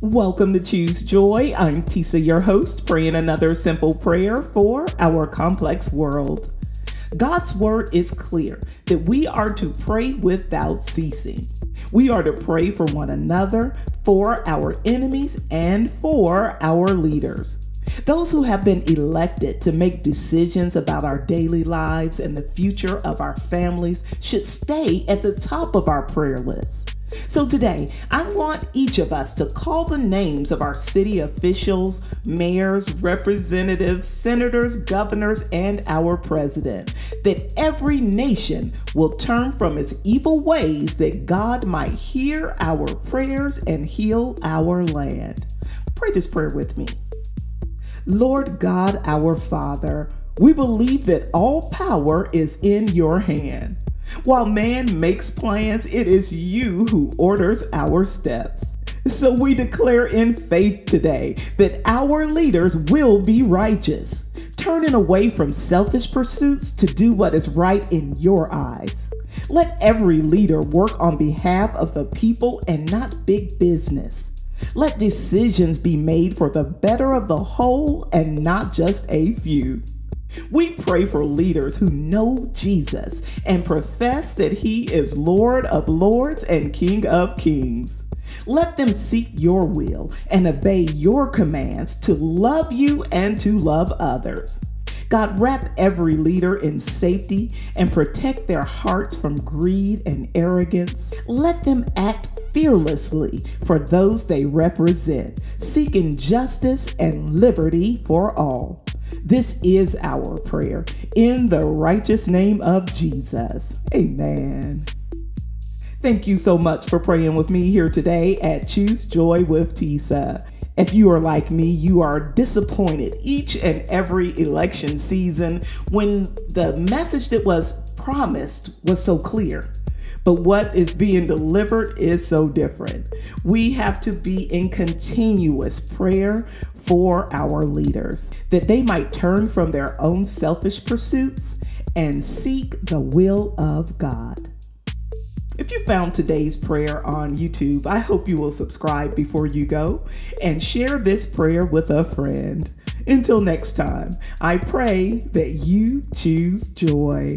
Welcome to Choose Joy. I'm Tisa, your host, praying another simple prayer for our complex world. God's word is clear that we are to pray without ceasing. We are to pray for one another, for our enemies, and for our leaders. Those who have been elected to make decisions about our daily lives and the future of our families should stay at the top of our prayer list. So today, I want each of us to call the names of our city officials, mayors, representatives, senators, governors, and our president, that every nation will turn from its evil ways that God might hear our prayers and heal our land. Pray this prayer with me. Lord God, our Father, we believe that all power is in your hand. While man makes plans, it is you who orders our steps. So we declare in faith today that our leaders will be righteous, turning away from selfish pursuits to do what is right in your eyes. Let every leader work on behalf of the people and not big business. Let decisions be made for the better of the whole and not just a few. We pray for leaders who know Jesus and profess that He is Lord of Lords and King of Kings. Let them seek your will and obey your commands to love you and to love others. God, wrap every leader in safety and protect their hearts from greed and arrogance. Let them act fearlessly for those they represent, seeking justice and liberty for all. This is our prayer in the righteous name of Jesus. Amen. Thank you so much for praying with me here today at Choose Joy with Tisa. If you are like me, you are disappointed each and every election season when the message that was promised was so clear. But what is being delivered is so different. We have to be in continuous prayer for our leaders, that they might turn from their own selfish pursuits and seek the will of God. If you found today's prayer on YouTube, I hope you will subscribe before you go and share this prayer with a friend. Until next time, I pray that you choose joy.